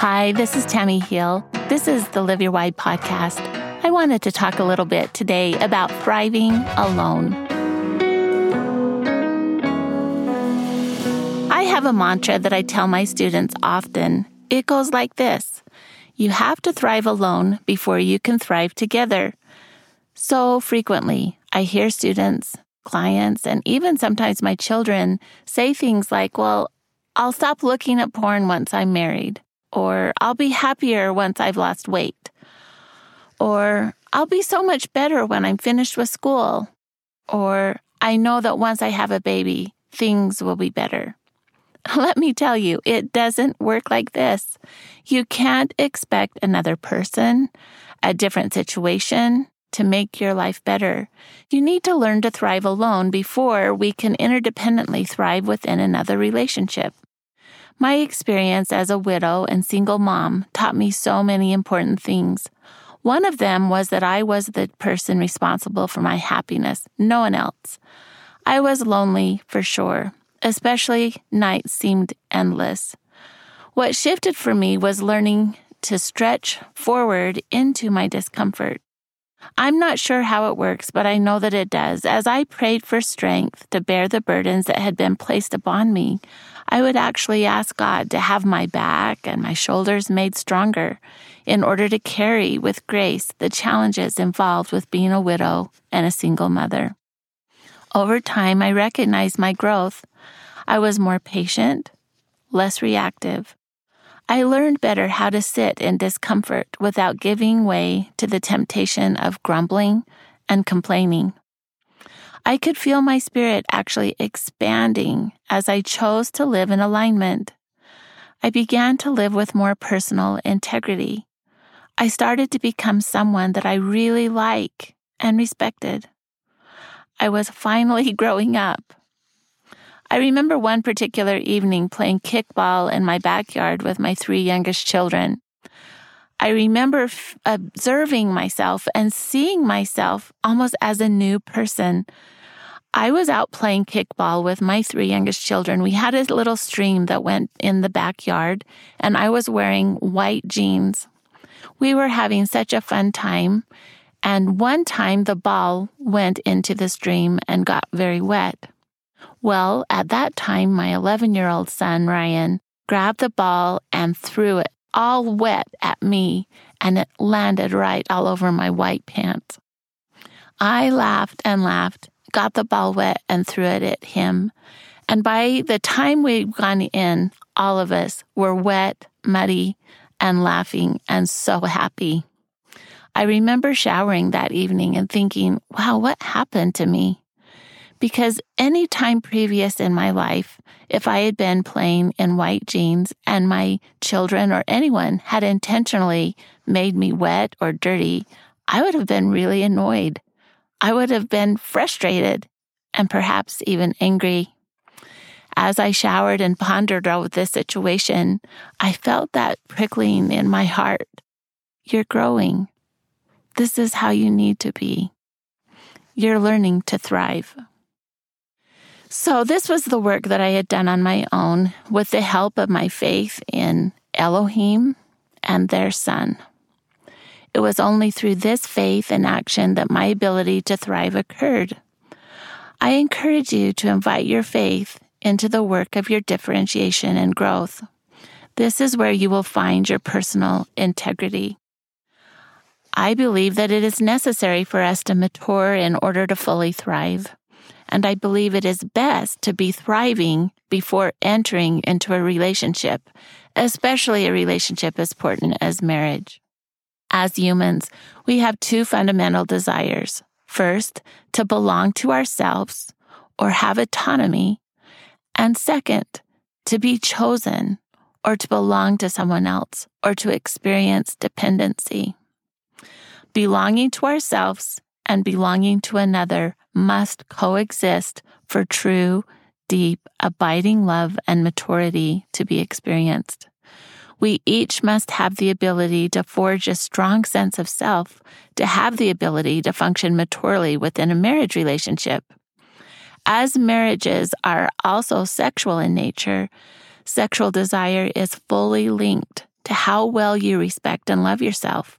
Hi, this is Tammy Hill. This is the Live Your Why podcast. I wanted to talk a little bit today about thriving alone. I have a mantra that I tell my students often. It goes like this You have to thrive alone before you can thrive together. So frequently, I hear students, clients, and even sometimes my children say things like, Well, I'll stop looking at porn once I'm married or I'll be happier once I've lost weight, or I'll be so much better when I'm finished with school, or I know that once I have a baby, things will be better. Let me tell you, it doesn't work like this. You can't expect another person, a different situation, to make your life better. You need to learn to thrive alone before we can interdependently thrive within another relationship. My experience as a widow and single mom taught me so many important things. One of them was that I was the person responsible for my happiness, no one else. I was lonely for sure, especially nights seemed endless. What shifted for me was learning to stretch forward into my discomfort. I'm not sure how it works, but I know that it does. As I prayed for strength to bear the burdens that had been placed upon me, I would actually ask God to have my back and my shoulders made stronger in order to carry with grace the challenges involved with being a widow and a single mother. Over time, I recognized my growth. I was more patient, less reactive. I learned better how to sit in discomfort without giving way to the temptation of grumbling and complaining. I could feel my spirit actually expanding as I chose to live in alignment. I began to live with more personal integrity. I started to become someone that I really like and respected. I was finally growing up. I remember one particular evening playing kickball in my backyard with my three youngest children. I remember f- observing myself and seeing myself almost as a new person. I was out playing kickball with my three youngest children. We had a little stream that went in the backyard, and I was wearing white jeans. We were having such a fun time. And one time the ball went into the stream and got very wet. Well, at that time, my 11 year old son, Ryan, grabbed the ball and threw it all wet at me, and it landed right all over my white pants. I laughed and laughed, got the ball wet, and threw it at him. And by the time we'd gone in, all of us were wet, muddy, and laughing and so happy. I remember showering that evening and thinking, wow, what happened to me? Because any time previous in my life, if I had been playing in white jeans and my children or anyone had intentionally made me wet or dirty, I would have been really annoyed. I would have been frustrated and perhaps even angry. As I showered and pondered over this situation, I felt that prickling in my heart. You're growing. This is how you need to be. You're learning to thrive. So, this was the work that I had done on my own with the help of my faith in Elohim and their Son. It was only through this faith and action that my ability to thrive occurred. I encourage you to invite your faith into the work of your differentiation and growth. This is where you will find your personal integrity. I believe that it is necessary for us to mature in order to fully thrive and I believe it is best to be thriving before entering into a relationship, especially a relationship as important as marriage. As humans, we have two fundamental desires. First, to belong to ourselves or have autonomy. And second, to be chosen or to belong to someone else or to experience dependency. Belonging to ourselves and belonging to another must coexist for true, deep, abiding love and maturity to be experienced. We each must have the ability to forge a strong sense of self, to have the ability to function maturely within a marriage relationship. As marriages are also sexual in nature, sexual desire is fully linked to how well you respect and love yourself.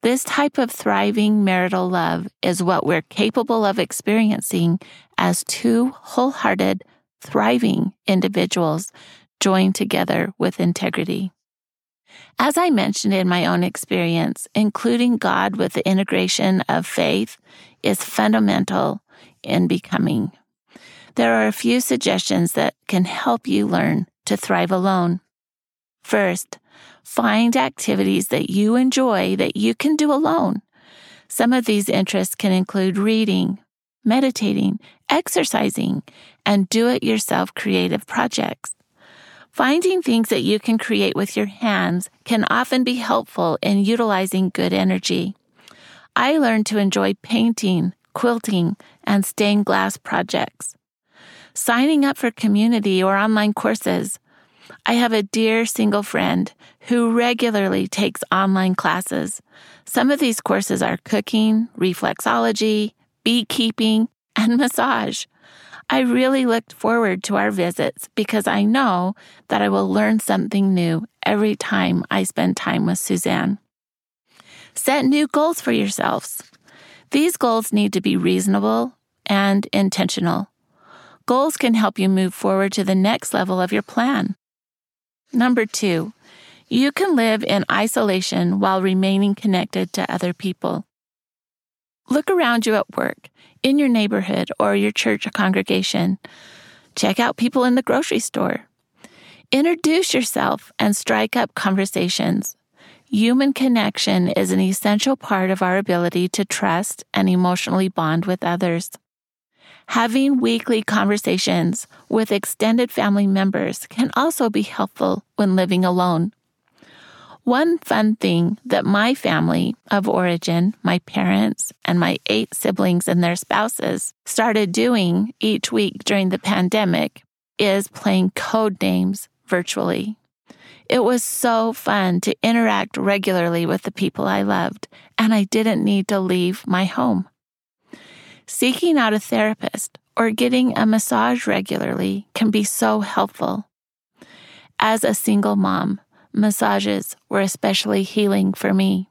This type of thriving marital love is what we're capable of experiencing as two wholehearted, thriving individuals joined together with integrity. As I mentioned in my own experience, including God with the integration of faith is fundamental in becoming. There are a few suggestions that can help you learn to thrive alone. First, find activities that you enjoy that you can do alone. Some of these interests can include reading, meditating, exercising, and do it yourself creative projects. Finding things that you can create with your hands can often be helpful in utilizing good energy. I learned to enjoy painting, quilting, and stained glass projects. Signing up for community or online courses. I have a dear single friend who regularly takes online classes. Some of these courses are cooking, reflexology, beekeeping, and massage. I really looked forward to our visits because I know that I will learn something new every time I spend time with Suzanne. Set new goals for yourselves. These goals need to be reasonable and intentional. Goals can help you move forward to the next level of your plan. Number two, you can live in isolation while remaining connected to other people. Look around you at work in your neighborhood or your church or congregation. Check out people in the grocery store. Introduce yourself and strike up conversations. Human connection is an essential part of our ability to trust and emotionally bond with others. Having weekly conversations with extended family members can also be helpful when living alone. One fun thing that my family of origin, my parents, and my eight siblings and their spouses started doing each week during the pandemic is playing code names virtually. It was so fun to interact regularly with the people I loved, and I didn't need to leave my home. Seeking out a therapist or getting a massage regularly can be so helpful. As a single mom, massages were especially healing for me.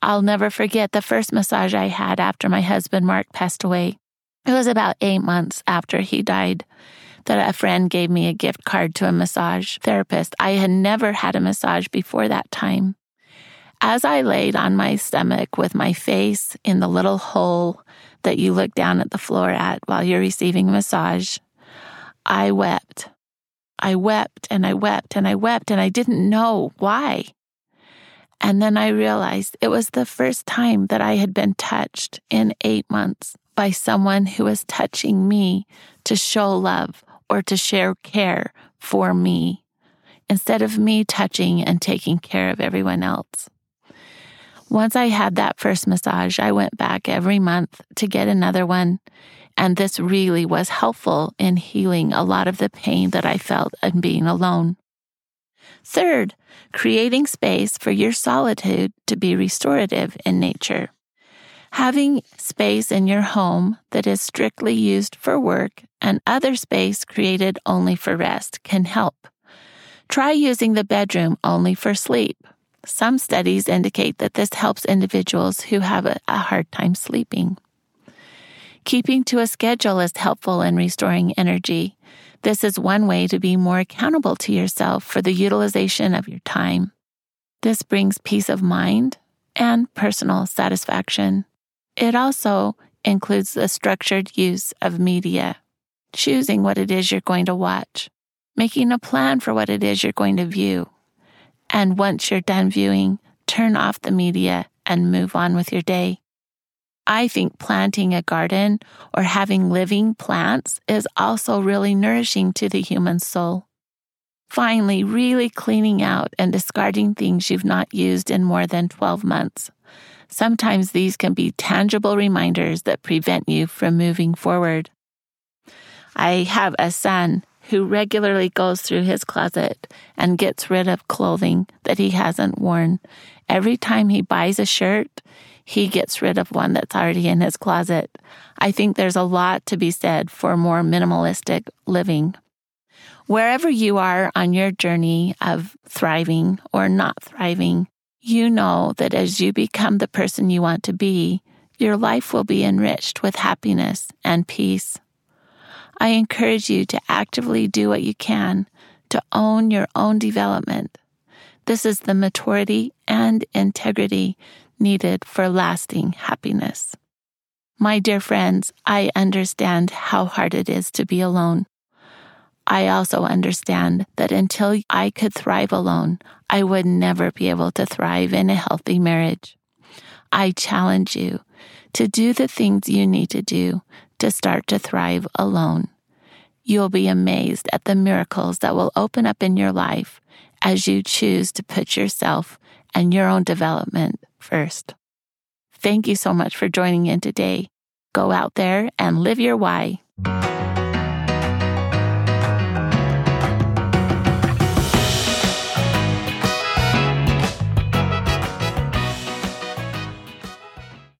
I'll never forget the first massage I had after my husband Mark passed away. It was about eight months after he died that a friend gave me a gift card to a massage therapist. I had never had a massage before that time. As I laid on my stomach with my face in the little hole that you look down at the floor at while you're receiving massage, I wept. I wept and I wept and I wept and I didn't know why. And then I realized it was the first time that I had been touched in eight months by someone who was touching me to show love or to share care for me instead of me touching and taking care of everyone else. Once I had that first massage, I went back every month to get another one and this really was helpful in healing a lot of the pain that I felt in being alone. Third, creating space for your solitude to be restorative in nature. Having space in your home that is strictly used for work and other space created only for rest can help. Try using the bedroom only for sleep. Some studies indicate that this helps individuals who have a, hard time sleeping. Keeping to a schedule is helpful in restoring energy. This is one way to be more accountable to yourself for the utilization of your time. This brings peace of mind and personal satisfaction. It also includes the structured use of media, choosing what it is you're going to watch, making a plan for what it is you're going to view. And once you're done viewing, turn off the media and move on with your day. I think planting a garden or having living plants is also really nourishing to the human soul. Finally, really cleaning out and discarding things you've not used in more than 12 months. Sometimes these can be tangible reminders that prevent you from moving forward. I have a son who regularly goes through his closet and gets rid of clothing that he hasn't worn. Every time he buys a shirt, he gets rid of one that's already in his closet. I think there's a lot to be said for more minimalistic living. Wherever you are on your journey of thriving or not thriving, you know that as you become the person you want to be, your life will be enriched with happiness and peace. I encourage you to actively do what you can to own your own development. This is the maturity and integrity needed for lasting happiness. My dear friends, I understand how hard it is to be alone. I also understand that until I could thrive alone, I would never be able to thrive in a healthy marriage. I challenge you to do the things you need to do to start to thrive alone. You'll be amazed at the miracles that will open up in your life as you choose to put yourself and your own development first. Thank you so much for joining in today. Go out there and live your why.